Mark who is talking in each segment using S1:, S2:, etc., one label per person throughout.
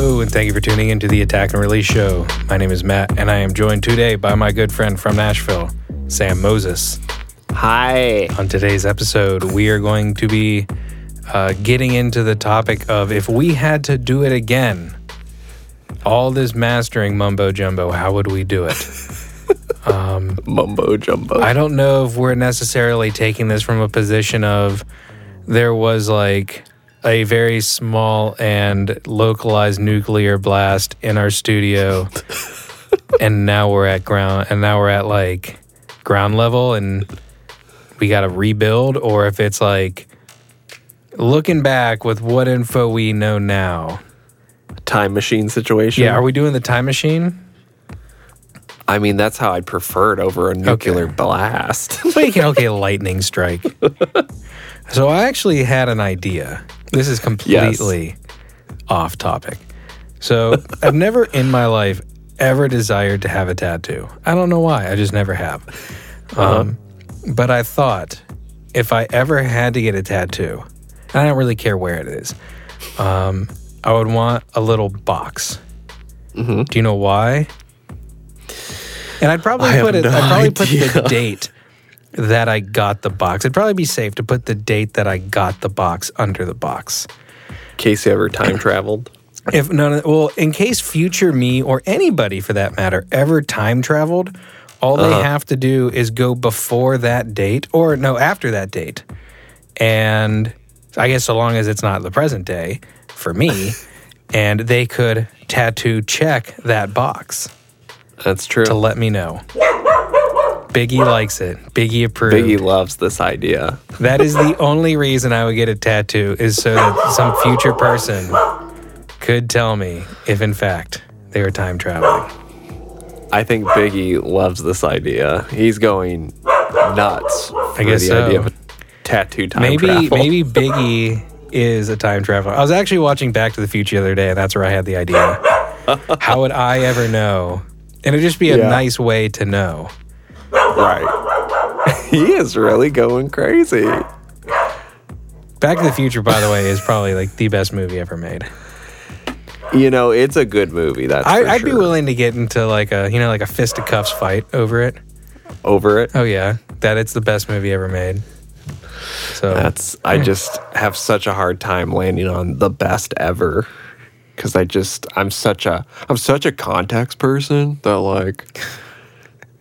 S1: Hello, and thank you for tuning into the Attack and Release Show. My name is Matt, and I am joined today by my good friend from Nashville, Sam Moses.
S2: Hi.
S1: On today's episode, we are going to be uh, getting into the topic of if we had to do it again, all this mastering mumbo jumbo, how would we do it?
S2: Mumbo jumbo.
S1: I don't know if we're necessarily taking this from a position of there was like a very small and localized nuclear blast in our studio and now we're at ground and now we're at like ground level and we got to rebuild or if it's like looking back with what info we know now.
S2: Time machine situation.
S1: Yeah, are we doing the time machine?
S2: I mean, that's how I'd prefer it over a nuclear blast.
S1: So you can okay, lightning strike. so I actually had an idea. This is completely off topic. So I've never in my life ever desired to have a tattoo. I don't know why. I just never have. Um, but I thought if I ever had to get a tattoo, and I don't really care where it is, um, I would want a little box. Do you know why? And I'd probably
S2: I
S1: put it.
S2: no
S1: I'd probably put the date that I got the box. It'd probably be safe to put the date that I got the box under the box.
S2: in case you ever time traveled.
S1: If none, no, well, in case future me or anybody for that matter ever time traveled, all they
S2: Uh-huh.
S1: have to do is go before that date or no, after that date. And I guess so long as it's not the present day for me, and they could tattoo check that box
S2: That's true.
S1: to let me know. Biggie likes it. Biggie approved.
S2: Biggie loves this idea.
S1: That is the only reason I would get a tattoo is so that some future person could tell me if in fact they were time traveling.
S2: I think Biggie loves this idea. He's going nuts for
S1: guess
S2: the
S1: so.
S2: idea of a tattoo time
S1: Maybe
S2: travel.
S1: maybe Biggie is a time traveler. I was actually watching Back to the Future the other day, and that's where I had the idea. How would I ever know? And it'd just be a
S2: Yeah.
S1: nice way to know.
S2: Right. he is really going crazy.
S1: Back to the Future, by the way, is probably like the best movie ever made.
S2: You know, it's a good movie. That's
S1: I,
S2: for
S1: I'd be willing to get into like a you know like a fisticuffs fight over it.
S2: over it.
S1: Oh yeah, that it's the best movie ever made. So
S2: That's I just have such a hard time landing on the best ever because I just I'm such a I'm such a context person that like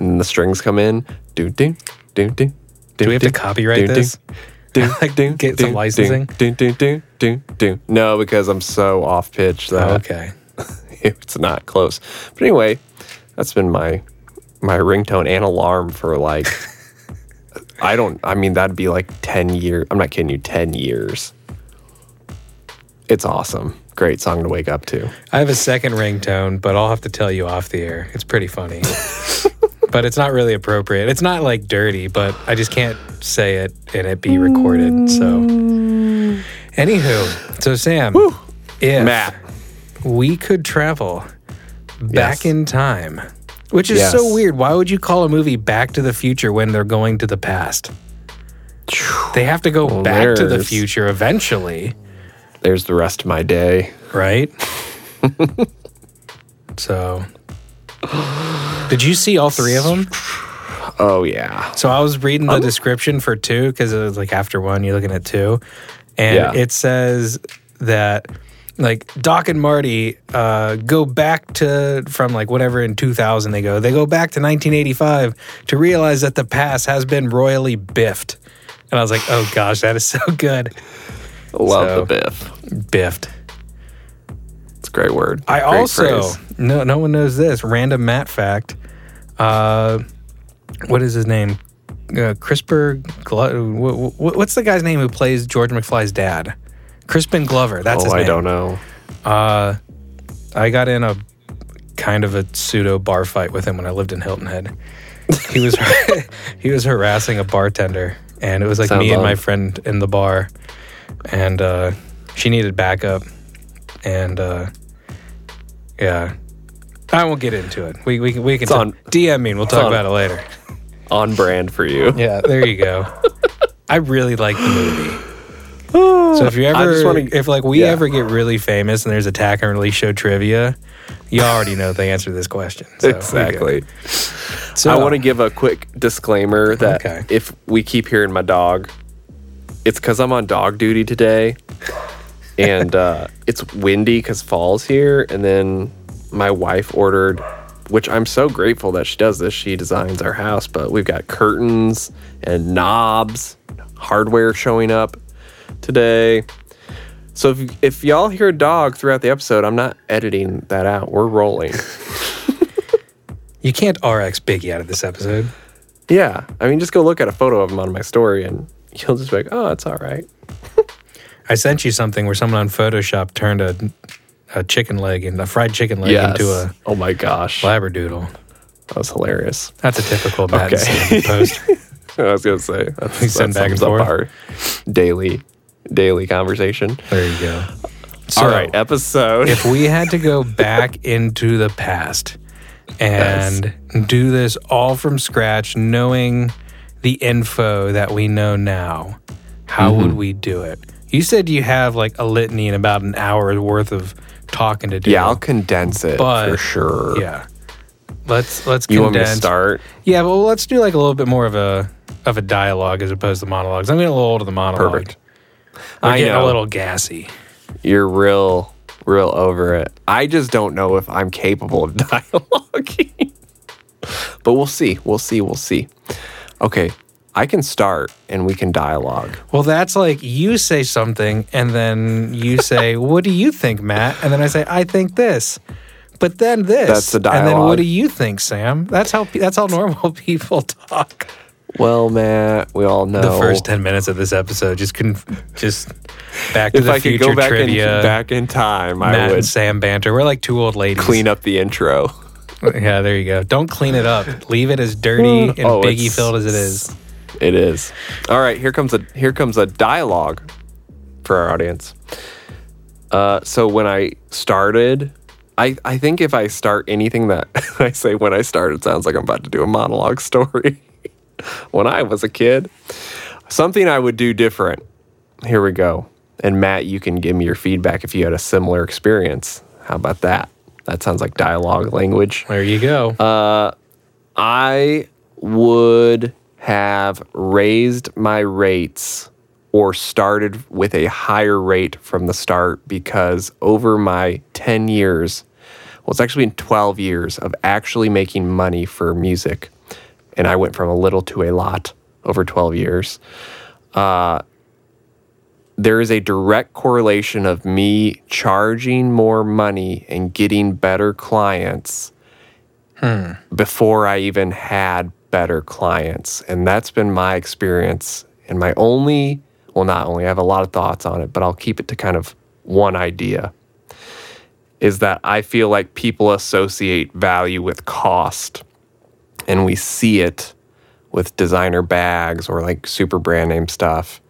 S2: and the strings come in. Do do do do.
S1: Do we have to copyright this? Like, get some licensing?
S2: Do, do, do, do, do. No, because I'm so off pitch that
S1: Oh, okay.
S2: it's not close. But anyway, that's been my my ringtone and alarm for like I don't I mean that'd be like 10 years. I'm not kidding you, 10 years. It's awesome. Great song to wake up to.
S1: I have a second ringtone, but I'll have to tell you off the air. It's pretty funny. But it's not really appropriate. It's not like dirty, but I just can't say it and it be recorded. So, mm. anywho, so Sam, if
S2: Matt.
S1: we could travel back
S2: Yes.
S1: in time, which is
S2: Yes.
S1: so weird. Why would you call a movie Back to the Future when they're going to the past? They have to go
S2: Well,
S1: back to the
S2: there's-
S1: future eventually,
S2: There's the rest of my day.
S1: right? so, did you see all three of them?
S2: Oh yeah.
S1: So I was reading the description for two because it was like after one, you're looking at two, and
S2: Yeah.
S1: it says that like Doc and Marty uh, go back to from like whatever in 2000 they go. They go back to 1985 to realize that the past has been royally biffed. And I was like, oh gosh, that is so good.
S2: Love
S1: So-
S2: the biff.
S1: Biffed.
S2: Great word.
S1: I
S2: Great
S1: also
S2: phrase.
S1: no no one knows this random Matt fact. Uh, what is his name? Uh, Crispin. Glo- wh- wh- what's the guy's name who plays George McFly's dad? Crispin Glover. That's
S2: Oh,
S1: his name.
S2: I don't know.
S1: Uh, I got in a kind of a pseudo bar fight with him when I lived in Hilton Head. He was he was harassing a bartender, and it was like
S2: Sounds
S1: me and my friend in the bar, and uh, she needed backup, and uh, yeah, I won't get into it. We we can we can
S2: It's on-
S1: DM me. and We'll talk
S2: on-
S1: about it later.
S2: On brand for you.
S1: Yeah, there you go. I really like the movie. So if you ever,
S2: wanna-
S1: if like we
S2: yeah.
S1: ever get really famous and there's a attack and release show trivia, you already know the answer to this question. So
S2: exactly.
S1: So
S2: I want to give a quick disclaimer that
S1: Okay.
S2: if we keep hearing my dog, it's because I'm on dog duty today, and uh, it's windy because fall's here. And then my wife ordered, which I'm so grateful that she does this. She designs our house, but we've got curtains and knobs, hardware showing up today. So if, if y'all hear a dog throughout the episode, I'm not editing that out. We're rolling.
S1: you can't RX Biggie out of this episode.
S2: Yeah, I mean, just go look at a photo of him on my story, and you'll just be like, "Oh, it's all right."
S1: I sent you something where someone on Photoshop turned a a chicken leg and a fried chicken leg
S2: Yes.
S1: into a
S2: oh my gosh,
S1: labradoodle.
S2: that was hilarious.
S1: That's a typical Matt
S2: Okay.
S1: post.
S2: I was gonna say that's,
S1: We
S2: that
S1: send back and forth.
S2: our daily daily conversation.
S1: There you go. So,
S2: all right, episode.
S1: if we had to go back into the past and do this all from scratch, knowing the info that we know now, how
S2: Mm-hmm.
S1: would we do it? You said you have like a litany and about an hour's worth of talking to do.
S2: yeah, I'll condense it
S1: But-
S2: for sure.
S1: yeah. Let's let's
S2: You want me to start?
S1: Yeah, but let's do like a little bit more of a of a dialogue as opposed to monologues. I'm getting a little old of the monologue.
S2: Perfect.
S1: I'm
S2: I
S1: getting
S2: know.
S1: a little gassy.
S2: You're real, real over it. I just don't know if I'm capable of dialoguing. but we'll see. We'll see. We'll see. Okay, I can start and we can dialogue.
S1: Well, that's like you say something and then you say, "What do you think, Matt?" And then I say, "I think this." But then this.
S2: That's the dialogue.
S1: And then what do you think, Sam? That's how that's how normal people talk.
S2: Well, Matt, we all know
S1: The first 10 minutes of this episode just couldn't just back to
S2: if
S1: the
S2: I could
S1: future
S2: go back in,
S1: trivia.
S2: back in time, I
S1: Matt
S2: would
S1: and Sam banter. We're like two old ladies.
S2: clean up the intro.
S1: Yeah, there you go. Don't clean it up. Leave it as dirty and
S2: Oh,
S1: biggie filled as it is.
S2: It is. All right, here comes a here comes a dialogue for our audience. Uh, so when I started, I I think if I start anything that I say when I start, it sounds like I'm about to do a monologue story. when I was a kid, something I would do different. Here we go. And Matt, you can give me your feedback if you had a similar experience. How about that? That sounds like dialogue language.
S1: There you go.
S2: Uh, I would have raised my rates or started with a higher rate from the start because over my 10 years, well, it's actually been 12 years of actually making money for music. And I went from a little to a lot over 12 years. Uh, there is a direct correlation of me charging more money and getting better clients before I even had better clients. And that's been my experience. And my only, well, not only, I have a lot of thoughts on it, but I'll keep it to kind of one idea is that I feel like people associate value with cost. And we see it with designer bags or like super brand name stuff.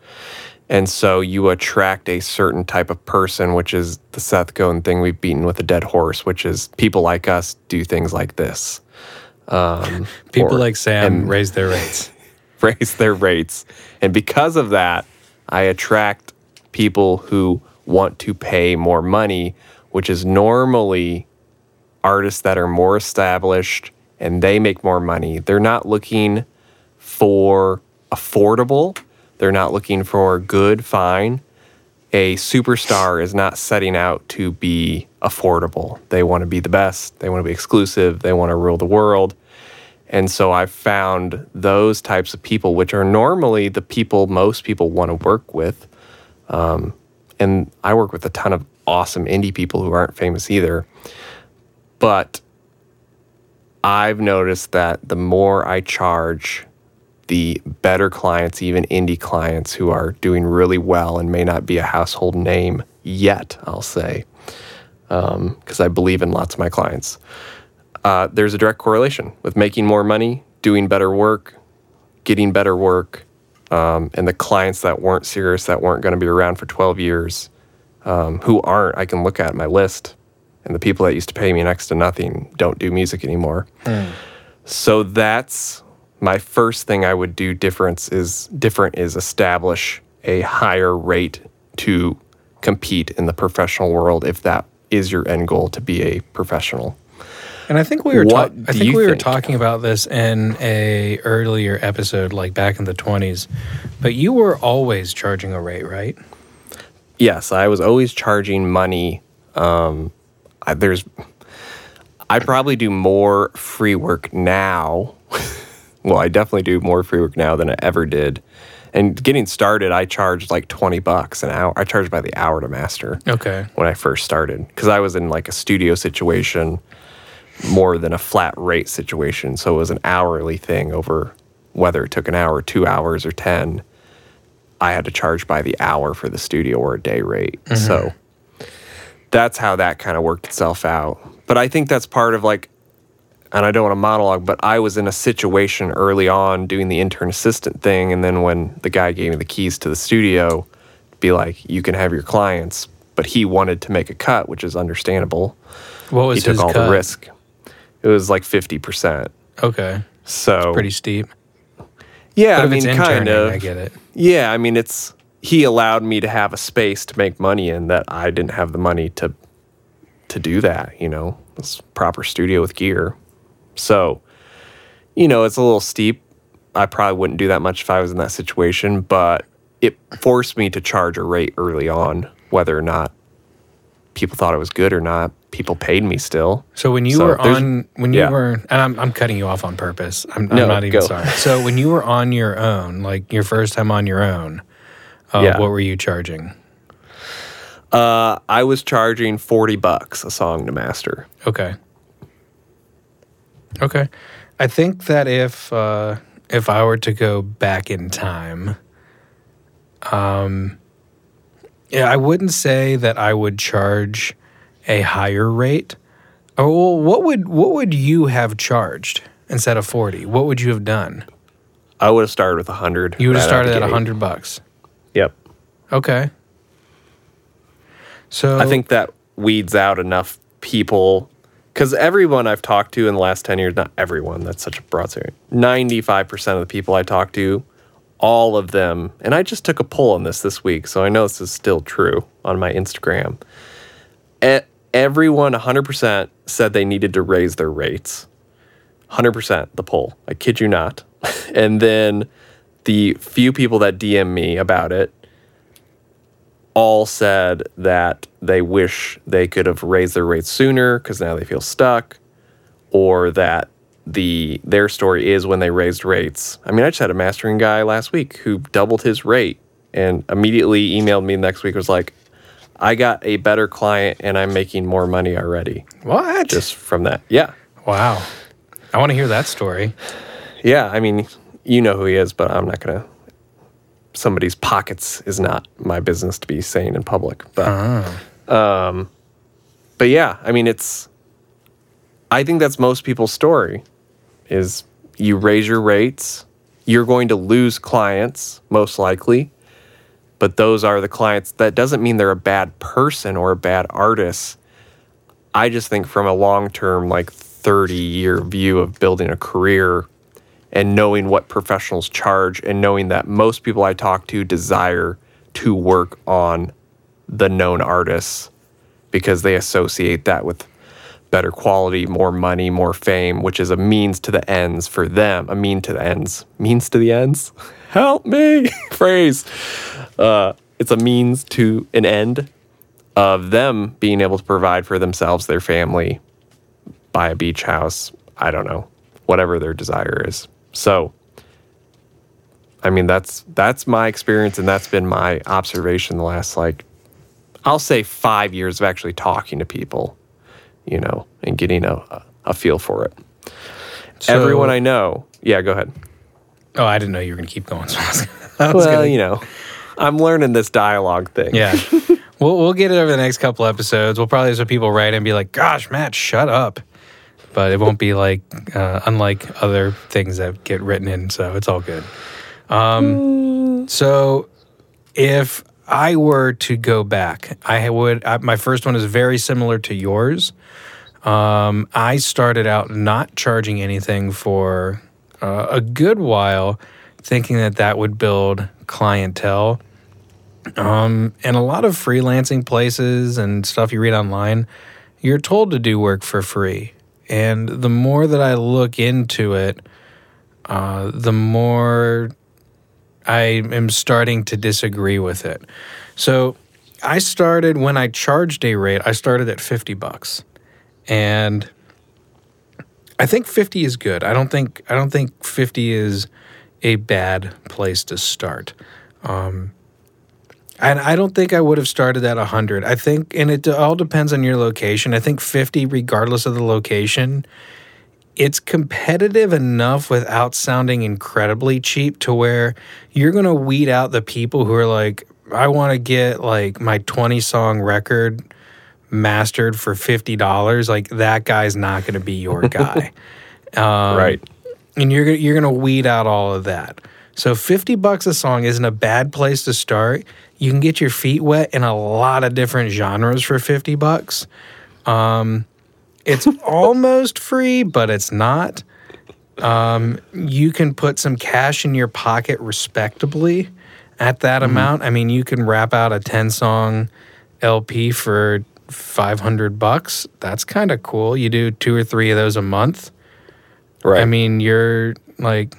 S2: And so you attract a certain type of person, which is the Seth Godin thing we've beaten with a dead horse, which is people like us do things like this. Um,
S1: People
S2: or-
S1: like Sam
S2: and
S1: raise their rates.
S2: raise their rates. And because of that, I attract people who want to pay more money, which is normally artists that are more established and they make more money. They're not looking for affordable, they're not looking for good, fine. A superstar is not setting out to be affordable. They want to be the best, they want to be exclusive, they want to rule the world. And so I've found those types of people, which are normally the people most people want to work with. Um, and I work with a ton of awesome indie people who aren't famous either. But I've noticed that the more I charge, the better clients, even indie clients who are doing really well and may not be a household name yet, I'll say, because I believe in lots of my clients. Uh, there's a direct correlation with making more money, doing better work, getting better work, um, and the clients that weren't serious, that weren't going to be around for 12 years, um, who aren't, I can look at my list, and the people that used to pay me next to nothing don't do music anymore. Mm. So that's my first thing I would do difference is different is establish a higher rate to compete in the professional world if that is your end goal to be a professional.
S1: And I think we were ta- I think we were talking about this in a earlier episode like back in the 20s. But you were always charging a rate, right?
S2: Yes, I was always charging money um, I, there's I probably do more free work now. well, I definitely do more free work now than I ever did. And getting started, I charged like 20 bucks an hour. I charged by the hour to master.
S1: Okay.
S2: When I first started, because I was in like a studio situation more than a flat rate situation. So it was an hourly thing over whether it took an hour, two hours, or 10. I had to charge by the hour for the studio or a day rate. Mm-hmm. So that's how that kind of worked itself out. But I think that's part of like, and I don't want to monologue, but I was in a situation early on doing the intern assistant thing. And then when the guy gave me the keys to the studio, be like, you can have your clients. But he wanted to make a cut, which is understandable.
S1: What was
S2: he took all
S1: cut?
S2: the risk. It was like 50%.
S1: Okay.
S2: So
S1: it's pretty steep.
S2: Yeah, I mean, kind of.
S1: I get it.
S2: Yeah, I mean, it's he allowed me to have a space to make money in that I didn't have the money to to do that, you know. It's proper studio with gear. So, you know, it's a little steep. I probably wouldn't do that much if I was in that situation, but it forced me to charge a rate early on, whether or not people thought it was good or not. People paid me still.
S1: So when you so were on, when you yeah. were, and I'm, I'm cutting you off on purpose. I'm, I'm no, not even go. sorry. So when you were on your own, like your first time on your own, uh, yeah. What were you charging?
S2: Uh, I was charging forty bucks a song to master.
S1: Okay. Okay, I think that if uh, if I were to go back in time, um, yeah, I wouldn't say that I would charge a higher rate. Oh, well, what would what would you have charged instead of forty? What would you have done?
S2: I would have started with a hundred.
S1: You would have started at a hundred bucks.
S2: Yep.
S1: Okay. So
S2: I think that weeds out enough people because everyone I've talked to in the last 10 years, not everyone, that's such a broad statement, 95% of the people I talk to, all of them, and I just took a poll on this this week, so I know this is still true on my Instagram. everyone, 100%, said they needed to raise their rates. 100% the poll. I kid you not. and then the few people that DM me about it all said that they wish they could have raised their rates sooner because now they feel stuck, or that the their story is when they raised rates. I mean, I just had a mastering guy last week who doubled his rate and immediately emailed me next week was like, I got a better client and I'm making more money already.
S1: What?
S2: Just from that. Yeah.
S1: Wow. I want to hear that story.
S2: Yeah, I mean, you know who he is, but I'm not going to. Somebody's pockets is not my business to be saying in public. But, uh-huh. um, but yeah, I mean, it's. I think that's most people's story. Is you raise your rates, you're going to lose clients most likely, but those are the clients. That doesn't mean they're a bad person or a bad artist. I just think from a long term, like 30 year view of building a career, and knowing what professionals charge and knowing that most people I talk to desire to work on the known artists because they associate that with better quality, more money, more fame, which is a means to the ends for them. A mean to the ends. Means to the ends? Help me! Phrase. Uh, it's a means to an end of them being able to provide for themselves, their family, buy a beach house. I don't know, whatever their desire is. So, I mean, that's that's my experience, and that's been my observation the last like, I'll say five years of actually talking to people, you know, and getting a a feel for it. So, Everyone I know, yeah, go ahead.
S1: Oh, I didn't know you were going to keep going. So
S2: well, gonna... you know, I'm learning this dialogue thing.
S1: Yeah. we'll, we'll get it over the next couple episodes. We'll probably have some people write and be like, gosh, Matt, shut up. but it won't be like uh, unlike other things that get written in. So it's all good. Um, so if I were to go back, I would. I, my first one is very similar to yours. Um, I started out not charging anything for uh, a good while, thinking that that would build clientele. Um, and a lot of freelancing places and stuff you read online, you're told to do work for free. And the more that I look into it, uh, the more I am starting to disagree with it. So I started when I charged a rate, I started at 50 bucks. And I think 50 is good. I don't think I don't think 50 is a bad place to start. Um, and I don't think I would have started at 100. I think, and it all depends on your location. I think 50, regardless of the location, it's competitive enough without sounding incredibly cheap to where you're going to weed out the people who are like, I want to get like my 20 song record mastered for $50. Like, that guy's not going to be your guy.
S2: um, right.
S1: And you're, you're going to weed out all of that. So 50 bucks a song isn't a bad place to start. You can get your feet wet in a lot of different genres for 50 bucks. Um, it's almost free, but it's not. Um, you can put some cash in your pocket respectably at that mm-hmm. amount. I mean, you can wrap out a 10 song LP for 500 bucks. That's kind of cool. You do two or three of those a month. Right. I mean, you're like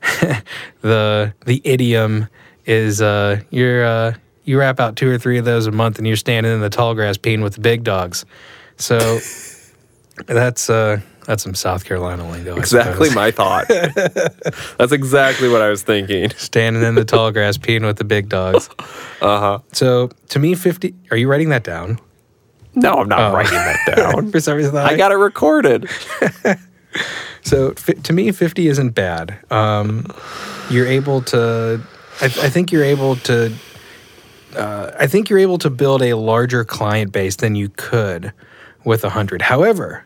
S1: the the idiom is uh you're uh you wrap out two or three of those a month and you're standing in the tall grass peeing with the big dogs. So that's uh that's some South Carolina lingo.
S2: Exactly my thought. that's exactly what I was thinking.
S1: Standing in the tall grass peeing with the big dogs.
S2: Uh huh.
S1: So to me, fifty. Are you writing that down?
S2: No, I'm not oh. writing that down.
S1: For some reason,
S2: I, I got it recorded.
S1: so to me, fifty isn't bad. Um, you're able to. I, I think you're able to uh, I think you're able to build a larger client base than you could with 100. However,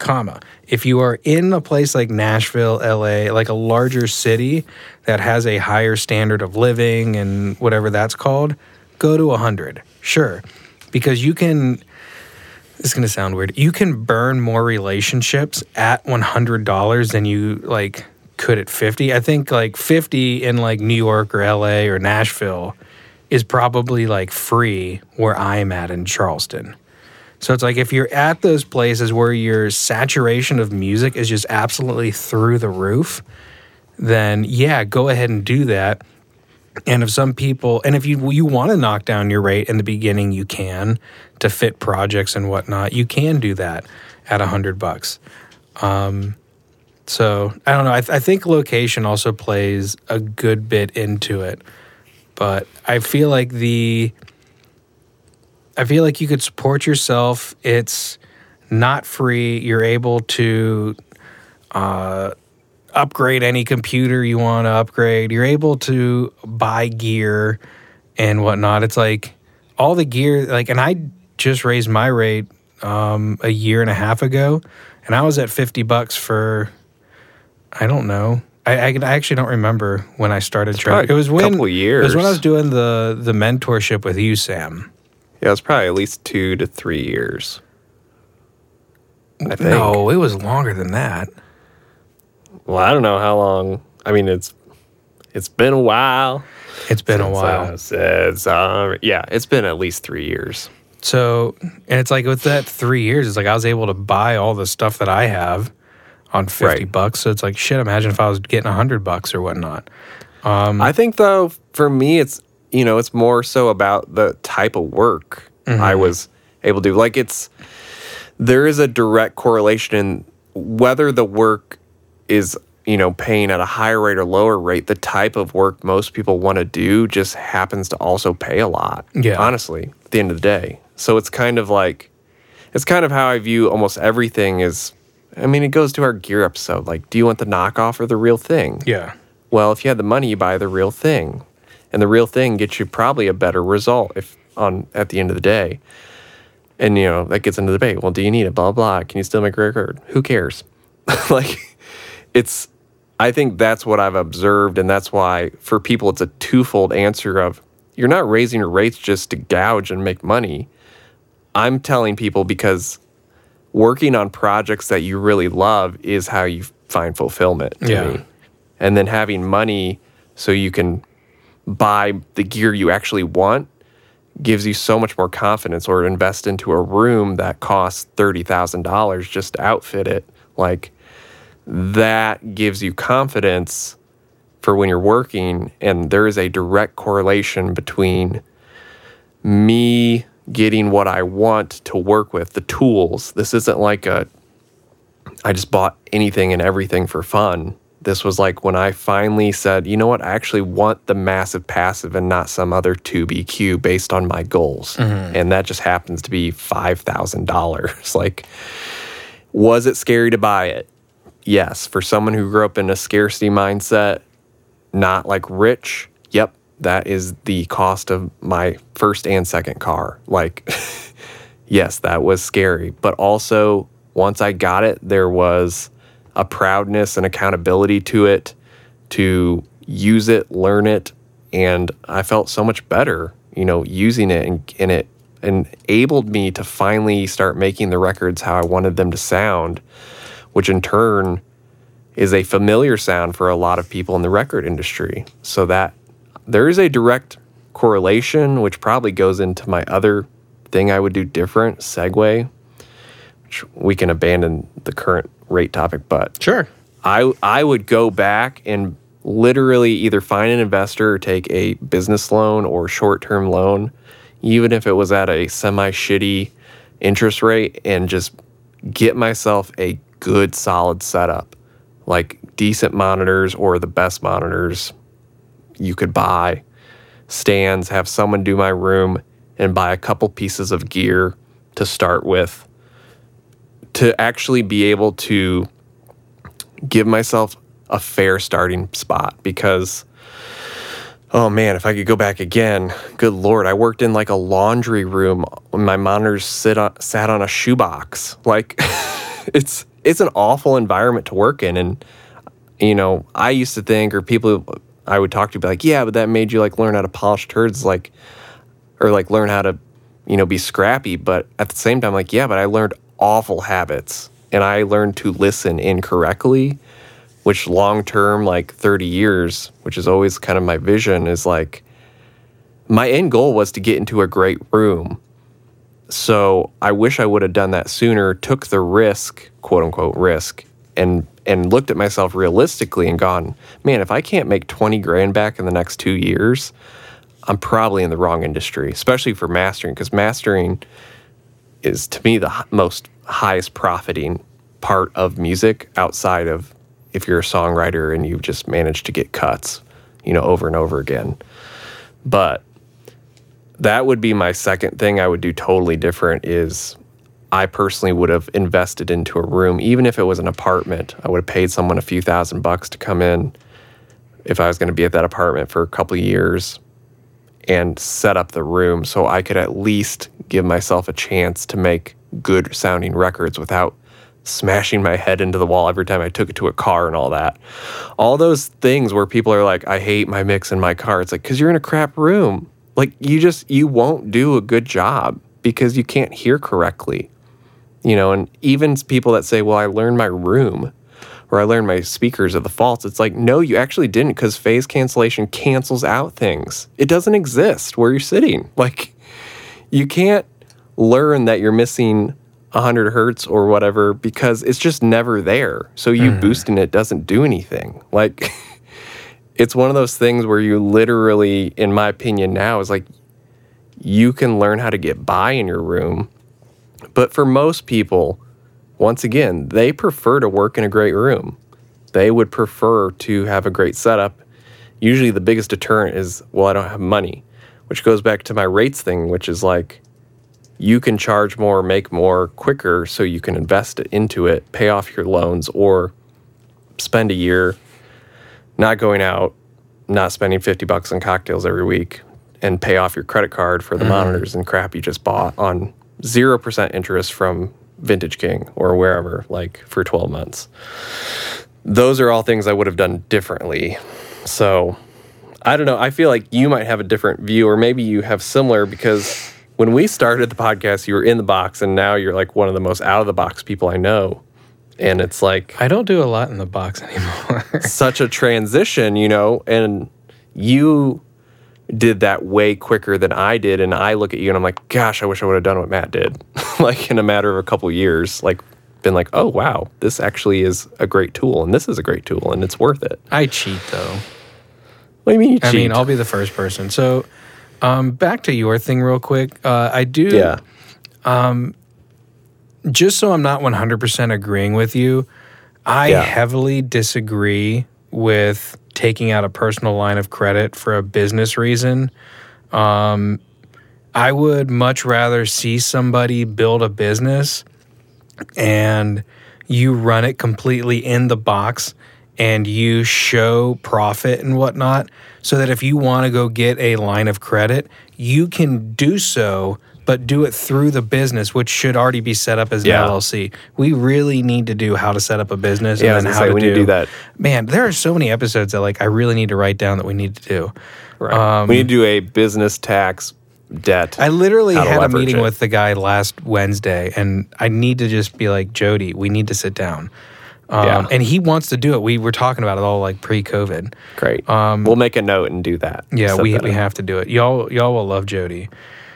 S1: comma, if you are in a place like Nashville, LA, like a larger city that has a higher standard of living and whatever that's called, go to 100. Sure. Because you can is going to sound weird. You can burn more relationships at $100 than you like could at 50. I think like 50 in like New York or LA or Nashville is probably like free where I'm at in Charleston. So it's like if you're at those places where your saturation of music is just absolutely through the roof, then yeah, go ahead and do that. And if some people, and if you you want to knock down your rate in the beginning, you can to fit projects and whatnot. You can do that at a hundred bucks. Um, so I don't know. I, th- I think location also plays a good bit into it but I feel like the I feel like you could support yourself. It's not free. You're able to uh, upgrade any computer you want to upgrade. You're able to buy gear and whatnot. It's like all the gear, like, and I just raised my rate um, a year and a half ago, and I was at 50 bucks for, I don't know, I, I, I actually don't remember when I started
S2: training. It was when couple years.
S1: It was when I was doing the the mentorship with you, Sam.
S2: Yeah, it was probably at least two to three years.
S1: I think. No, it was longer than that.
S2: Well, I don't know how long. I mean, it's it's been a while.
S1: It's been a while.
S2: Uh, yeah, it's been at least three years.
S1: So, and it's like with that three years, it's like I was able to buy all the stuff that I have on 50 right. bucks. So it's like, shit, imagine if I was getting 100 bucks or whatnot.
S2: Um, I think, though, for me, it's, you know, it's more so about the type of work mm-hmm. I was able to do. Like, it's, there is a direct correlation in whether the work is, you know, paying at a higher rate or lower rate, the type of work most people want to do just happens to also pay a lot. Yeah. Honestly, at the end of the day. So it's kind of like, it's kind of how I view almost everything is I mean, it goes to our gear episode. Like, do you want the knockoff or the real thing?
S1: Yeah.
S2: Well, if you had the money, you buy the real thing, and the real thing gets you probably a better result if on at the end of the day. And you know, that gets into the debate. Well, do you need it? Blah blah. Can you still make a record? Who cares? like it's I think that's what I've observed, and that's why for people it's a twofold answer of you're not raising your rates just to gouge and make money. I'm telling people because working on projects that you really love is how you find fulfillment
S1: Yeah.
S2: me. And then having money so you can buy the gear you actually want gives you so much more confidence or invest into a room that costs $30,000 just to outfit it. Like that gives you confidence for when you're working and there is a direct correlation between me getting what I want to work with, the tools. This isn't like a I just bought anything and everything for fun. This was like when I finally said, you know what, I actually want the massive passive and not some other tube EQ based on my goals. Mm-hmm. And that just happens to be $5,000. like, was it scary to buy it? Yes. For someone who grew up in a scarcity mindset, not like rich, yep, that is the cost of my first and second car. Like, yes, that was scary. But also, once I got it, there was a proudness and accountability to it to use it, learn it. And I felt so much better, you know, using it and, and it enabled me to finally start making the records how I wanted them to sound, which in turn is a familiar sound for a lot of people in the record industry. So that there is a direct correlation, which probably goes into my other thing I would do different, segue, which we can abandon the current rate topic, but
S1: Sure.
S2: I I would go back and literally either find an investor or take a business loan or short term loan, even if it was at a semi shitty interest rate, and just get myself a good solid setup, like decent monitors or the best monitors you could buy, stands, have someone do my room, and buy a couple pieces of gear to start with to actually be able to give myself a fair starting spot because oh man if i could go back again good lord i worked in like a laundry room. My monitors sit on, sat on a shoebox. Like it's it's an awful environment to work in. And you know i used to think or people i would talk to be like yeah but that made you like learn how to polish turds like or like learn how to you know be scrappy. But at the same time like yeah but i learned awful habits and i learned to listen incorrectly which long term like 30 years which is always kind of my vision is like my end goal was to get into a great room. So i wish i would have done that sooner took the risk quote unquote risk and and looked at myself realistically and gone man if i can't make 20 grand back in the next two years I'm probably in the wrong industry, especially for mastering, because mastering is to me the most highest profiting part of music outside of if you're a songwriter and you've just managed to get cuts, you know, over and over again. But that would be my second thing I would do totally different is I personally would have invested into a room, even if it was an apartment. I would have paid someone a few thousand bucks to come in if I was going to be at that apartment for a couple years and set up the room so I could at least give myself a chance to make good sounding records without smashing my head into the wall every time I took it to a car and all that. All those things where people are like, I hate my mix in my car. It's like, because you're in a crap room. Like, you just, you won't do a good job because you can't hear correctly. You know, and even people that say, well, I learned my room or I learned my speakers are the faults. It's like, no, you actually didn't because phase cancellation cancels out things. It doesn't exist where you're sitting. Like, you can't learn that you're missing 100 hertz or whatever because it's just never there. So you hmm. boosting it doesn't do anything. Like, it's one of those things where you literally, in my opinion, now is like, you can learn how to get by in your room. But for most people, once again, they prefer to work in a great room. They would prefer to have a great setup. Usually, the biggest deterrent is, well, I don't have money, which goes back to my rates thing, which is like, you can charge more, make more quicker, so you can invest it into it, pay off your loans, or spend a year not going out, not spending 50 bucks on cocktails every week, and pay off your credit card for the mm-hmm. monitors and crap you just bought on 0% interest from Vintage King or wherever, like for 12 months. Those are all things I would have done differently. So I don't know. I feel like you might have a different view, or maybe you have similar because when we started the podcast, you were in the box, and now you're like one of the most out of the box people I know. And it's like,
S1: I don't do a lot in the box anymore.
S2: such a transition, you know, and you did that way quicker than I did. And I look at you and I'm like, gosh, I wish I would have done what Matt did. like in a matter of a couple years, like been like, oh wow, this actually is a great tool and this is a great tool and it's worth it.
S1: I cheat though.
S2: What do you mean you
S1: I
S2: cheat?
S1: mean, I'll be the first person. So, um, back to your thing real quick. Uh, I do.
S2: yeah.
S1: Um just so I'm not 100% agreeing with you, I
S2: Yeah.
S1: heavily disagree with taking out a personal line of credit for a business reason. Um, I would much rather see somebody build a business and you run it completely in the box and you show profit and whatnot so that if you want to go get a line of credit, you can do so, but do it through the business, which should already be set up as an
S2: Yeah.
S1: LLC. We really need to do how to set up a business
S2: Yeah,
S1: and then how
S2: say,
S1: to
S2: we
S1: do,
S2: need to do that.
S1: Man, there are so many episodes that like I really need to write down that we need to do.
S2: Right. Um, we need to do a business tax debt.
S1: I literally had a meeting
S2: it.
S1: with the guy last Wednesday, and I need to just be like, Jody, we need to sit down. Um,
S2: Yeah.
S1: And he wants to do it. We were talking about it all like pre-COVID.
S2: Great. Um, we'll make a note and do that.
S1: Yeah,
S2: Set
S1: we
S2: that
S1: we
S2: up.
S1: have to do it. Y'all y'all will love Jody.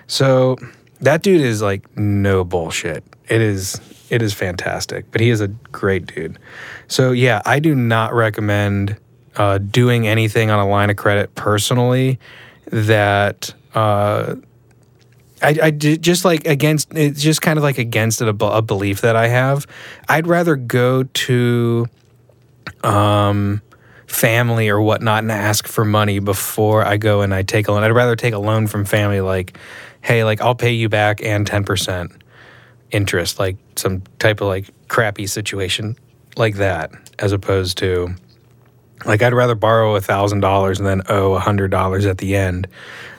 S1: So that dude is like no bullshit. It is it is fantastic. But he is a great dude. So yeah, I do not recommend uh, doing anything on a line of credit personally that uh, I, I just like against it's just kind of like against a, a belief that I have. I'd rather go to um, family or whatnot and ask for money before I go and I take a loan. I'd rather take a loan from family, like, hey, like I'll pay you back and ten percent interest, like some type of like crappy situation like that, as opposed to like I'd rather borrow a thousand dollars and then owe a hundred dollars at the end,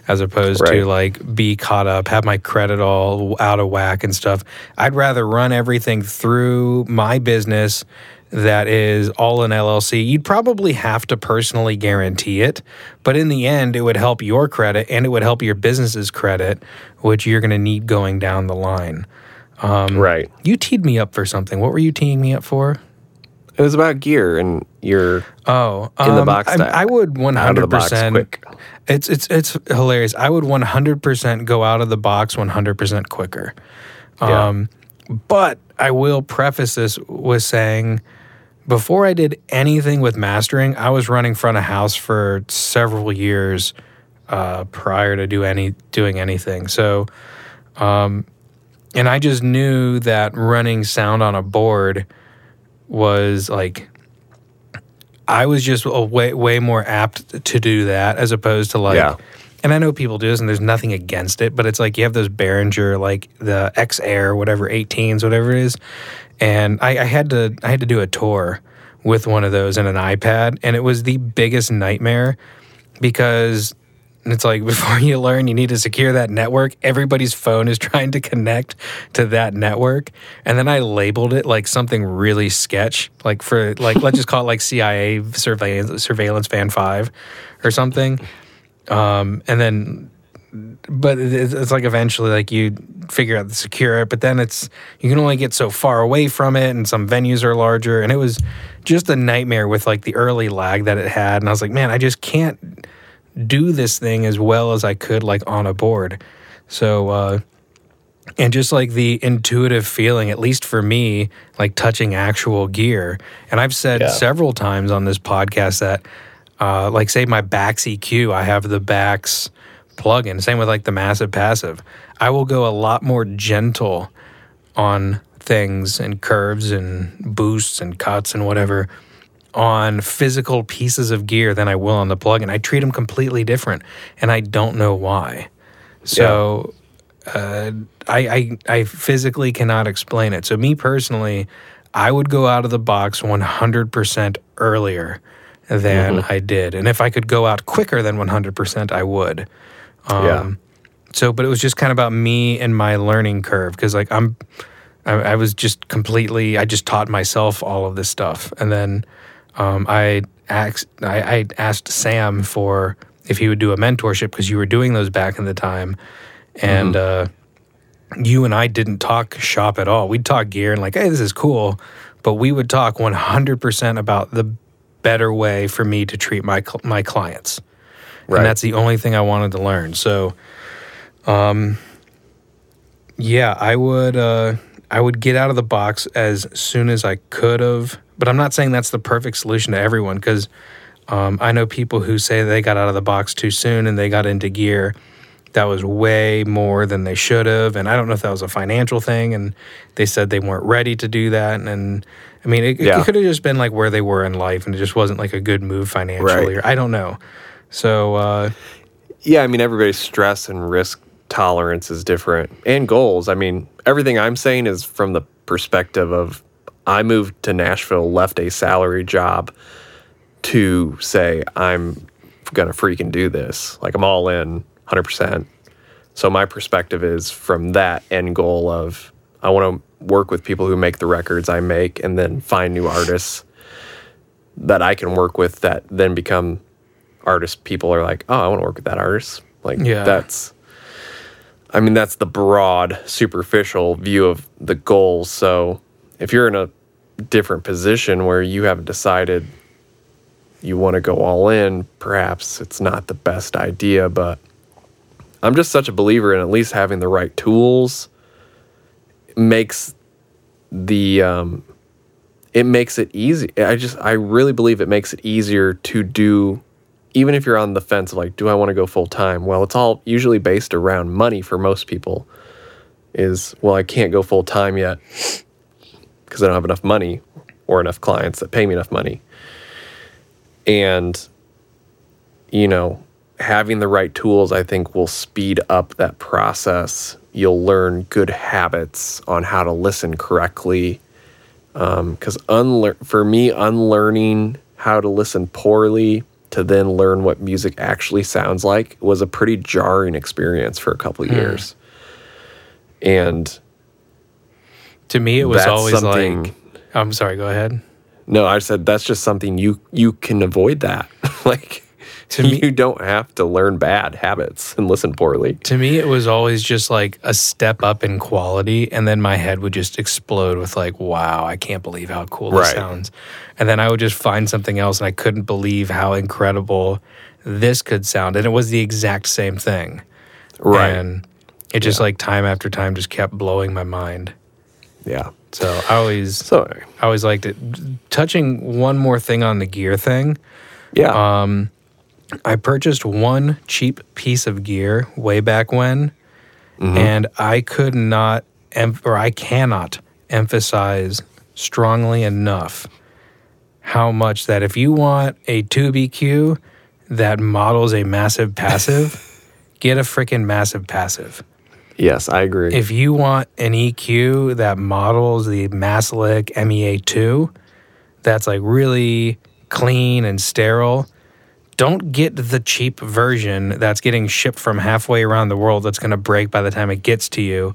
S1: as opposed
S2: Right.
S1: to like be caught up, have my credit all out of whack and stuff. I'd rather run everything through my business that is all an LLC. You'd probably have to personally guarantee it, but in the end, it would help your credit and it would help your business's credit, which you're going to need going down the line.
S2: right.
S1: You teed me up for something. What were you teeing me up for?
S2: It was about gear and your
S1: Oh,
S2: In the
S1: um,
S2: box
S1: I. I would one
S2: out of the
S1: hundred percent.
S2: quick.
S1: It's it's it's hilarious. I would one hundred percent go out of the box one hundred percent quicker.
S2: Yeah.
S1: Um, but I will preface this with saying, before I did anything with mastering, I was running front of house for several years uh, prior to do any doing anything. So, um, and I just knew that running sound on a board was like I was just way way more apt to do that as opposed to like
S2: Yeah.
S1: And I know people do this and there's nothing against it, but it's like you have those Behringer like the X Air, whatever 18s, whatever it is. And I, I had to I had to do a tour with one of those and an iPad, and it was the biggest nightmare because it's like before you learn, you need to secure that network. Everybody's phone is trying to connect to that network, and then I labeled it like something really sketch, like for like let's just call it like CIA surveillance surveillance fan five or something. Um, and then, but it's, like eventually like you figure out to secure it, but then it's you can only get so far away from it, and some venues are larger, and it was just a nightmare with like the early lag that it had, and I was like, man, I just can't do this thing as well as I could like on a board. So uh and just like the intuitive feeling at least for me like touching actual gear. And I've said
S2: Yeah.
S1: several times on this podcast that uh like say my Bax EQ, I have the Bax plugin, same with like the Massive Passive. I will go a lot more gentle on things and curves and boosts and cuts and whatever on physical pieces of gear than I will on the plugin. I treat them completely different, and I don't know why. So uh, I, I I physically cannot explain it. So me personally, I would go out of the box 100% earlier than I did, and if I could go out quicker than 100%, I would. Um,
S2: Yeah.
S1: so, but it was just kind of about me and my learning curve because, like, I'm, I, I, was just completely, I just taught myself all of this stuff, and then um, I asked, I, I asked Sam for if he would do a mentorship because you were doing those back in the time, and mm-hmm. uh, you and I didn't talk shop at all. We'd talk gear and like, hey, this is cool, but we would talk 100% about the better way for me to treat my my clients. Right. And that's the only thing I wanted to learn. So, um, yeah, I would uh, I would get out of the box as soon as I could have. But I'm not saying that's the perfect solution to everyone because um, I know people who say they got out of the box too soon and they got into gear that was way more than they should have. And I don't know if that was a financial thing. And they said they weren't ready to do that. And, and I mean, it, yeah. it could have just been like where they were in life and it just wasn't like a good move financially. Right. Or I don't know. So, uh,
S2: yeah, I mean, everybody's stress and risk tolerance is different and goals. I mean, everything I'm saying is from the perspective of I moved to Nashville, left a salary job to say, I'm going to freaking do this. Like, I'm all in 100%. So, my perspective is from that end goal of I want to work with people who make the records I make and then find new artists that I can work with that then become artists people are like, oh, I want to work with that artist. Like, yeah. that's, I mean, that's the broad, superficial view of the goals. So if you're in a different position where you haven't decided you want to go all in, perhaps it's not the best idea. But I'm just such a believer in at least having the right tools makes the um, it makes it easy. I just I really believe it makes it easier to do even if you're on the fence of like, do I want to go full time? Well, it's all usually based around money for most people. Is well, I can't go full time yet because I don't have enough money or enough clients that pay me enough money. And, you know, having the right tools, I think, will speed up that process. You'll learn good habits on how to listen correctly. Because um, unlear- for me, unlearning how to listen poorly to then learn what music actually sounds like was a pretty jarring experience for a couple mm. years. And
S1: to me, it was always like, I'm sorry, go ahead.
S2: No, I said that's just something you you can avoid that. like to me, you don't have to learn bad habits and listen poorly.
S1: To me, it was always just like a step up in quality, and then my head would just explode with like, "Wow, I can't believe how cool this right. sounds." And then I would just find something else, and I couldn't believe how incredible this could sound, and it was the exact same thing. Right. And it just yeah. like time after time just kept blowing my mind.
S2: Yeah.
S1: So I always, Sorry. I always liked it. Touching one more thing on the gear thing.
S2: Yeah.
S1: Um, I purchased one cheap piece of gear way back when, mm-hmm. and I could not, em- or I cannot emphasize strongly enough how much that if you want a tube EQ that models a massive passive, get a freaking massive passive.
S2: Yes, I agree.
S1: If you want an EQ that models the Maselec MEA2, that's like really clean and sterile, don't get the cheap version that's getting shipped from halfway around the world that's going to break by the time it gets to you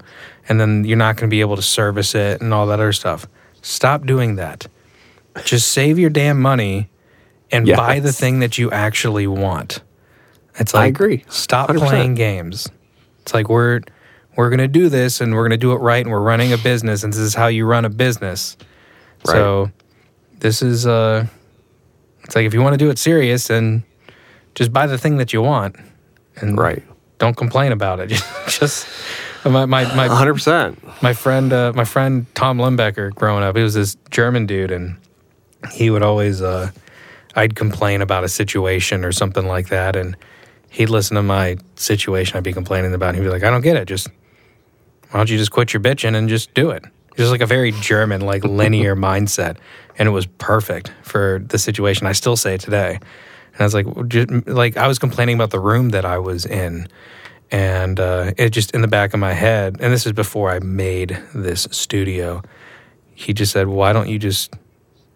S1: and then you're not going to be able to service it and all that other stuff. Stop doing that. Just save your damn money and yes. buy the thing that you actually want. It's like
S2: I agree.
S1: Stop 100%. playing games. It's like we're we're going to do this and we're going to do it right and we're running a business and this is how you run a business. Right. So this is uh it's like if you want to do it serious then just buy the thing that you want and
S2: right.
S1: don't complain about it. just my my my
S2: 100%.
S1: My friend uh, my friend Tom Limbecker growing up, he was this German dude and he would always uh, I'd complain about a situation or something like that and he'd listen to my situation I'd be complaining about and he'd be like, "I don't get it. Just why don't you just quit your bitching and just do it?" Just like a very German, like linear mindset, and it was perfect for the situation. I still say today. And I was like, just, like I was complaining about the room that I was in, and uh, it just in the back of my head. And this is before I made this studio. He just said, "Why don't you just?"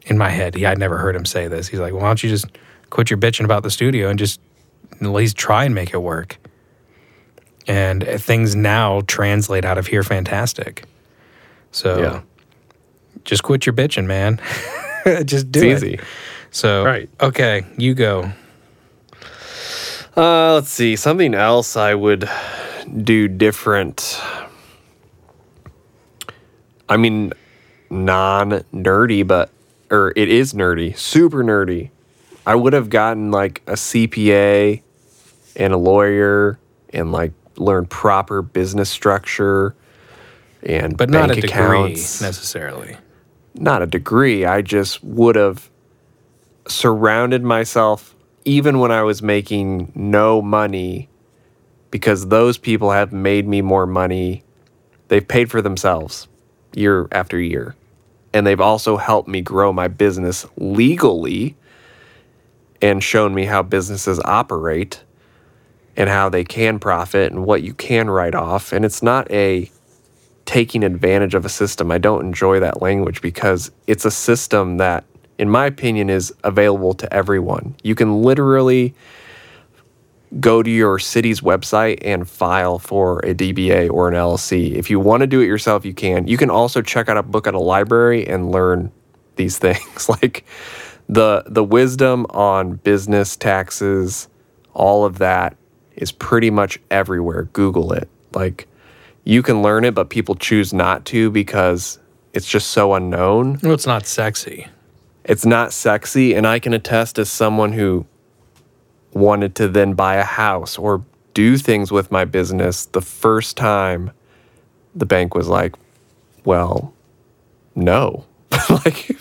S1: In my head, he I'd never heard him say this. He's like, "Why don't you just quit your bitching about the studio and just at least try and make it work?" and things now translate out of here fantastic. So
S2: Yeah.
S1: just quit your bitching, man. just do
S2: It's
S1: it.
S2: easy.
S1: So
S2: Right.
S1: okay, you go.
S2: Uh, let's see. Something else I would do different. I mean, non nerdy, but, or it is nerdy, super nerdy. I would have gotten like a CPA and a lawyer and like learn proper business structure and
S1: But not a
S2: bank
S1: degree necessarily.
S2: not a degree. I just would have surrounded myself even when I was making no money because those people have made me more money. They've paid for themselves year after year. And they've also helped me grow my business legally and shown me how businesses operate and how they can profit and what you can write off. And it's not a taking advantage of a system. I don't enjoy that language because it's a system that, in my opinion, is available to everyone. You can literally go to your city's website and file for a DBA or an LLC. If you want to do it yourself, you can. You can also check out a book at a library and learn these things like the the wisdom on business taxes, all of that is pretty much everywhere. Google it. Like you can learn it, but people choose not to because it's just so unknown.
S1: Well, it's not sexy.
S2: It's not sexy. And I can attest as someone who wanted to then buy a house or do things with my business the first time the bank was like, well, no. like,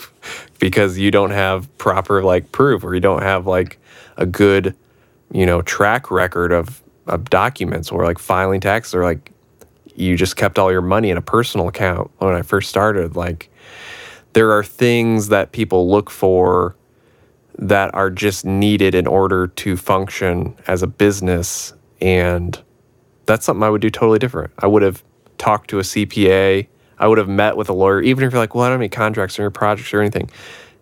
S2: because you don't have proper like proof or you don't have like a good, you know, track record of, of documents or like filing taxes or like you just kept all your money in a personal account when I first started. Like, there are things that people look for that are just needed in order to function as a business. And that's something I would do totally different. I would have talked to a CPA. I would have met with a lawyer, even if you're like, well, I don't have any contracts or any projects or anything.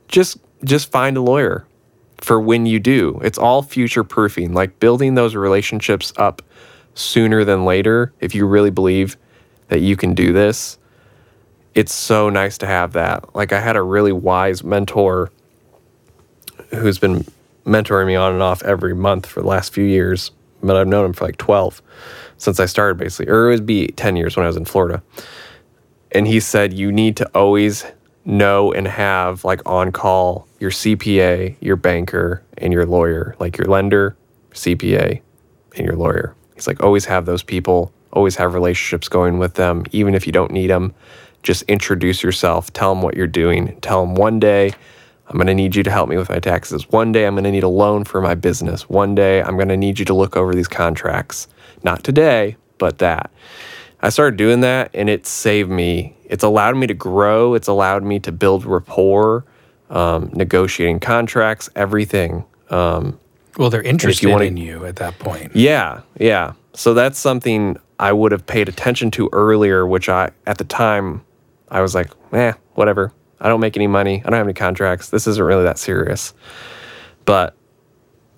S2: Just just find a lawyer for when you do. It's all future proofing, like building those relationships up sooner than later. If you really believe that you can do this, it's so nice to have that. Like I had a really wise mentor who's been mentoring me on and off every month for the last few years, but I've known him for like 12 since I started basically, or it would be 10 years when I was in Florida. And he said, you need to always know and have like on call your CPA, your banker, and your lawyer, like your lender, CPA, and your lawyer. He's like, always have those people, always have relationships going with them, even if you don't need them. Just introduce yourself, tell them what you're doing, tell them one day, I'm going to need you to help me with my taxes. One day, I'm going to need a loan for my business. One day, I'm going to need you to look over these contracts. Not today, but that. I started doing that and it saved me. It's allowed me to grow, it's allowed me to build rapport, um, negotiating contracts, everything. Um,
S1: Well, they're interested
S2: wanna-
S1: in you at that point.
S2: yeah, yeah. So that's something I would have paid attention to earlier, which I, at the time, I was like, eh, whatever. I don't make any money. I don't have any contracts. This isn't really that serious. But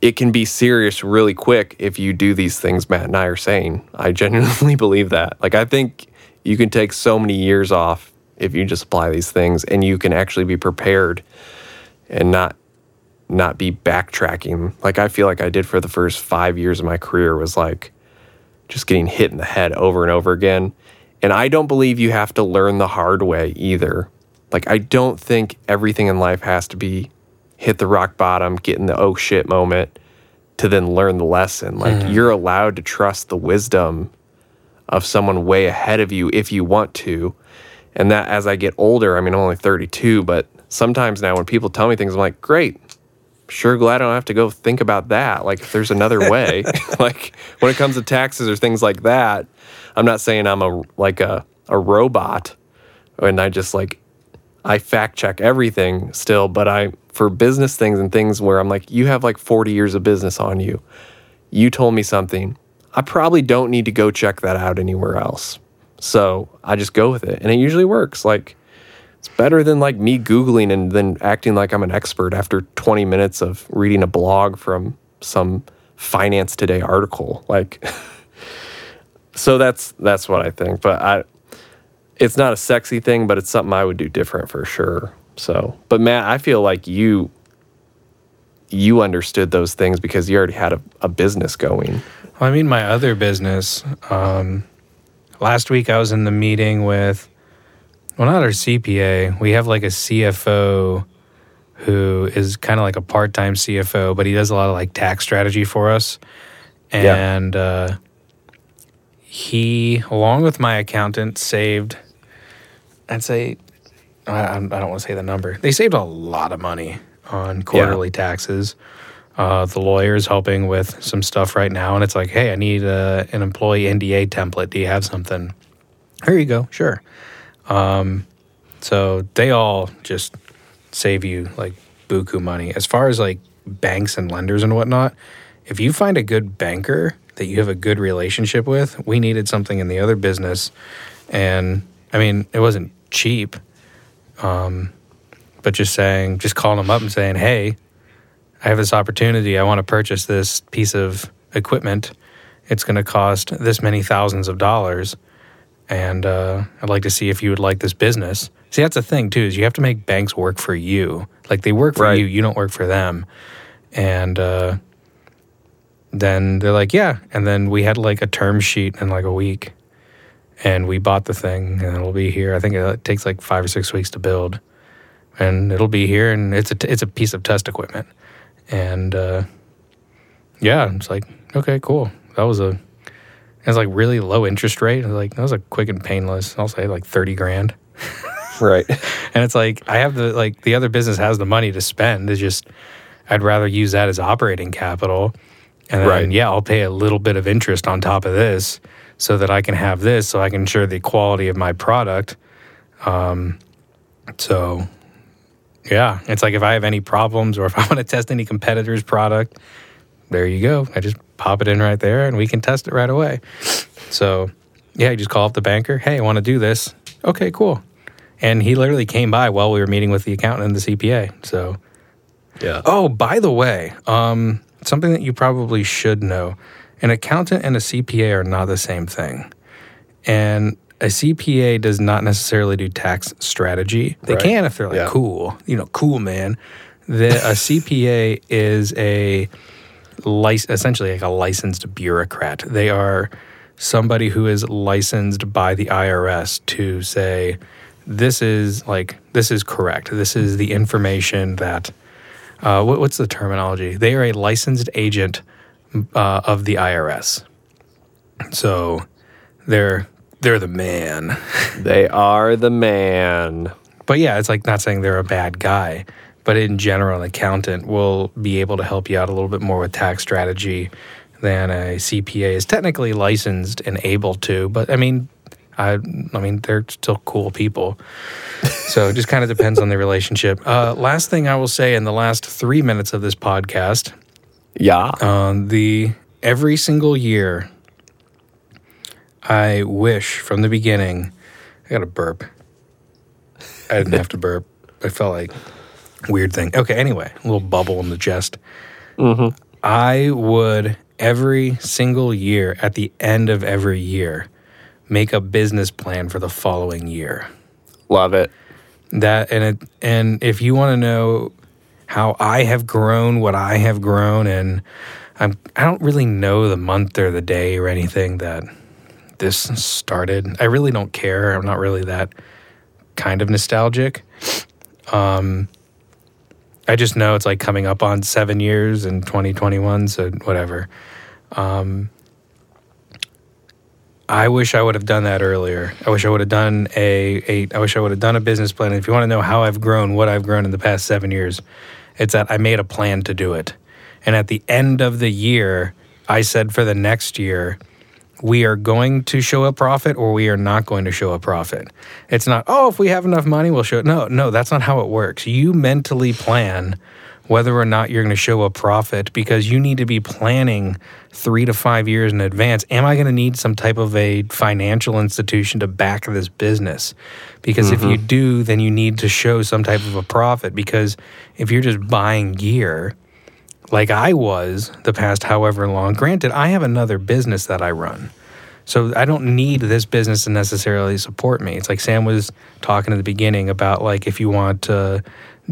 S2: it can be serious really quick if you do these things Matt and I are saying. I genuinely believe that. Like, I think you can take so many years off if you just apply these things and you can actually be prepared and not not be backtracking like I feel like I did for the first 5 years of my career was like just getting hit in the head over and over again. And I don't believe you have to learn the hard way either. Like I don't think everything in life has to be hit the rock bottom, get in the oh shit moment to then learn the lesson. Like mm-hmm. you're allowed to trust the wisdom of someone way ahead of you if you want to. And that as I get older, I mean, I'm only 32, but sometimes now when people tell me things, I'm like, great. Sure, glad I don't have to go think about that. Like, if there's another way, like when it comes to taxes or things like that, I'm not saying I'm a like a, a robot and I just like I fact check everything still, but I for business things and things where I'm like, you have like 40 years of business on you. You told me something. I probably don't need to go check that out anywhere else. So I just go with it. And it usually works. Like it's better than like me Googling and then acting like I'm an expert after 20 minutes of reading a blog from some finance today article. Like so that's that's what I think. But I, it's not a sexy thing, but it's something I would do different for sure. So, but Matt, I feel like you you understood those things because you already had a, a business going.
S1: Well, I mean, my other business. Um, last week, I was in the meeting with, well, not our CPA. We have like a CFO who is kind of like a part time CFO, but he does a lot of like tax strategy for us. And yeah. uh, he, along with my accountant, saved, I'd say, I, I don't want to say the number. They saved a lot of money on quarterly yeah. taxes. Uh, the lawyer's helping with some stuff right now, and it's like, hey, I need a, an employee NDA template. Do you have something? Here you go. Sure. Um, so they all just save you like buku money. As far as like banks and lenders and whatnot, if you find a good banker that you have a good relationship with, we needed something in the other business, and I mean, it wasn't cheap. Um, but just saying, just calling them up and saying, hey, I have this opportunity. I want to purchase this piece of equipment. It's going to cost this many thousands of dollars. And uh, I'd like to see if you would like this business. See, that's the thing, too, is you have to make banks work for you. Like they work for right. you, you don't work for them. And uh, then they're like, yeah. And then we had like a term sheet in like a week. And we bought the thing and it'll be here. I think it takes like five or six weeks to build and it'll be here, and it's a t- it's a piece of test equipment, and uh, yeah, it's like okay, cool. That was a it's like really low interest rate. Like that was a quick and painless. I'll say like thirty grand.
S2: right.
S1: And it's like I have the like the other business has the money to spend. It's just I'd rather use that as operating capital. And then right. yeah, I'll pay a little bit of interest on top of this so that I can have this so I can ensure the quality of my product. Um, so yeah, it's like if I have any problems or if I want to test any competitor's product, there you go. I just pop it in right there and we can test it right away. So, yeah, you just call up the banker. Hey, I want to do this. Okay, cool. And he literally came by while we were meeting with the accountant and the CPA. So, yeah. Oh, by the way, um, something that you probably should know an accountant and a CPA are not the same thing. And a CPA does not necessarily do tax strategy. They right. can if they're like yeah. cool, you know, cool man. The, a CPA is a lic- essentially like a licensed bureaucrat. They are somebody who is licensed by the IRS to say this is like this is correct. This is the information that uh, what, what's the terminology? They are a licensed agent uh, of the IRS. So they're they're the man.
S2: they are the man.
S1: But yeah, it's like not saying they're a bad guy, but in general, an accountant will be able to help you out a little bit more with tax strategy than a CPA is technically licensed and able to. But I mean, I, I mean, they're still cool people. So it just kind of depends on the relationship. Uh, last thing I will say in the last three minutes of this podcast.
S2: Yeah.
S1: Uh, the every single year I wish from the beginning. I got a burp. I didn't have to burp. I felt like weird thing. Okay, anyway, a little bubble in the chest. Mm-hmm. I would every single year, at the end of every year, make a business plan for the following year.
S2: Love it.
S1: That and it and if you want to know how I have grown, what I have grown, and I'm I don't really know the month or the day or anything that this started. I really don't care. I'm not really that kind of nostalgic. Um, I just know it's like coming up on seven years in 2021, so whatever. Um, I wish I would have done that earlier. I wish I would have done a, a I wish I would have done a business plan. if you want to know how I've grown, what I've grown in the past seven years, it's that I made a plan to do it. And at the end of the year, I said for the next year, we are going to show a profit or we are not going to show a profit. It's not, oh, if we have enough money, we'll show it. No, no, that's not how it works. You mentally plan whether or not you're going to show a profit because you need to be planning three to five years in advance. Am I going to need some type of a financial institution to back this business? Because mm-hmm. if you mm-hmm. do, then you need to show some type of a profit. Because if you're just buying gear, like I was the past however long. Granted, I have another business that I run. So I don't need this business to necessarily support me. It's like Sam was talking at the beginning about like if you want to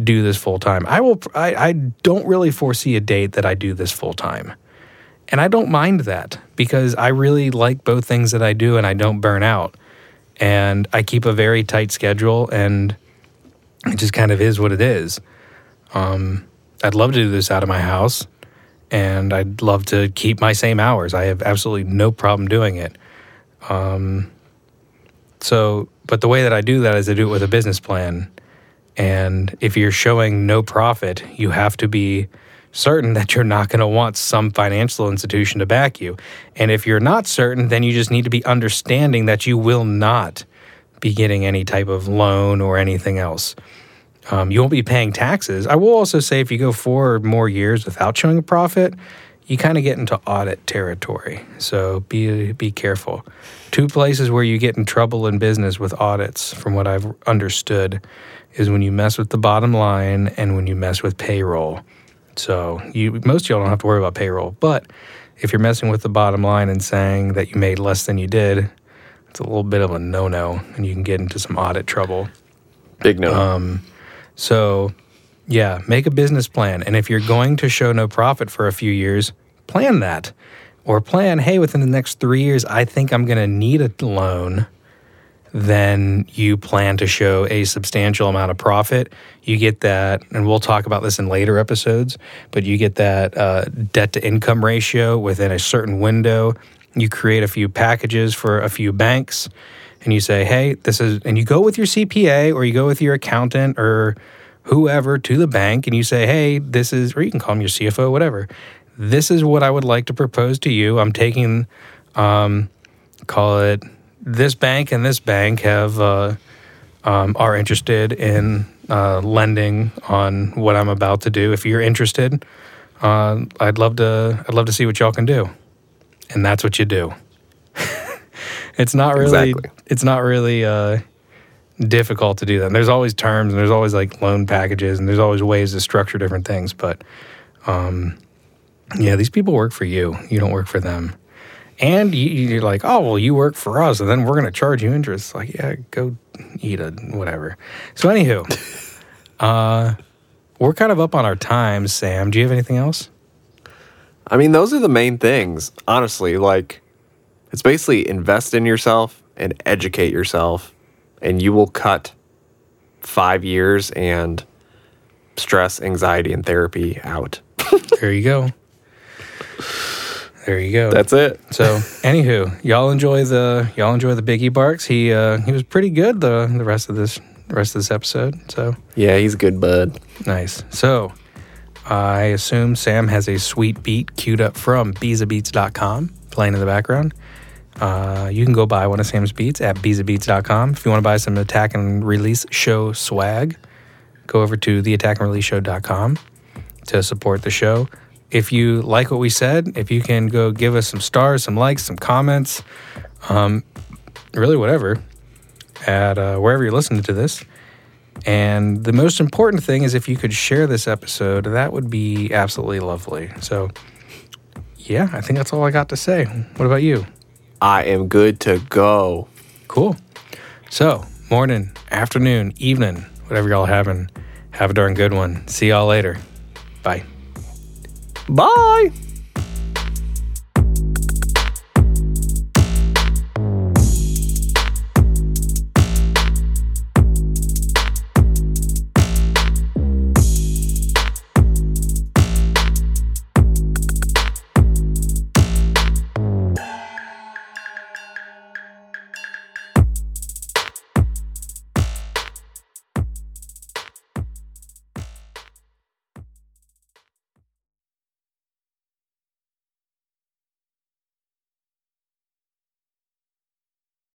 S1: do this full time. I will I, I don't really foresee a date that I do this full time. And I don't mind that because I really like both things that I do and I don't burn out. And I keep a very tight schedule and it just kind of is what it is. Um, I'd love to do this out of my house and I'd love to keep my same hours. I have absolutely no problem doing it. Um, so, but the way that I do that is I do it with a business plan. And if you're showing no profit, you have to be certain that you're not going to want some financial institution to back you. And if you're not certain, then you just need to be understanding that you will not be getting any type of loan or anything else. Um, you won't be paying taxes. I will also say if you go four or more years without showing a profit, you kind of get into audit territory. So be be careful. Two places where you get in trouble in business with audits, from what I've understood, is when you mess with the bottom line and when you mess with payroll. So you most of y'all don't have to worry about payroll, but if you're messing with the bottom line and saying that you made less than you did, it's a little bit of a no-no, and you can get into some audit trouble.
S2: Big no.
S1: Um, so, yeah, make a business plan. And if you're going to show no profit for a few years, plan that. Or plan, hey, within the next three years, I think I'm going to need a loan. Then you plan to show a substantial amount of profit. You get that, and we'll talk about this in later episodes, but you get that uh, debt to income ratio within a certain window. You create a few packages for a few banks and you say, hey, this is, and you go with your CPA or you go with your accountant or whoever to the bank and you say, hey, this is, or you can call them your CFO, whatever. This is what I would like to propose to you. I'm taking, um, call it this bank and this bank have, uh, um, are interested in uh, lending on what I'm about to do. If you're interested, uh, I'd love to. I'd love to see what y'all can do, and that's what you do. it's not really exactly. it's not really uh, difficult to do that. And there's always terms and there's always like loan packages and there's always ways to structure different things. But um, yeah, these people work for you. You don't work for them. And you, are like, oh well, you work for us, and then we're going to charge you interest. Like, yeah, go eat a whatever. So, anywho, uh, we're kind of up on our time. Sam, do you have anything else?
S2: I mean, those are the main things, honestly. Like, it's basically invest in yourself and educate yourself, and you will cut five years and stress, anxiety, and therapy out.
S1: there you go. There you go.
S2: That's it.
S1: So, anywho, y'all enjoy the y'all enjoy the Biggie barks. He uh, he was pretty good the the rest of this the rest of this episode. So
S2: yeah, he's a good, bud.
S1: Nice. So I assume Sam has a sweet beat queued up from beezabeats.com playing in the background. Uh, you can go buy one of Sam's beats at beezabeats.com. If you want to buy some attack and release show swag, go over to theattackandreleaseshow.com to support the show. If you like what we said, if you can go give us some stars, some likes, some comments, um, really whatever, at uh, wherever you're listening to this. And the most important thing is if you could share this episode, that would be absolutely lovely. So, yeah, I think that's all I got to say. What about you?
S2: I am good to go.
S1: Cool. So, morning, afternoon, evening, whatever y'all having, have a darn good one. See y'all later. Bye.
S2: Bye.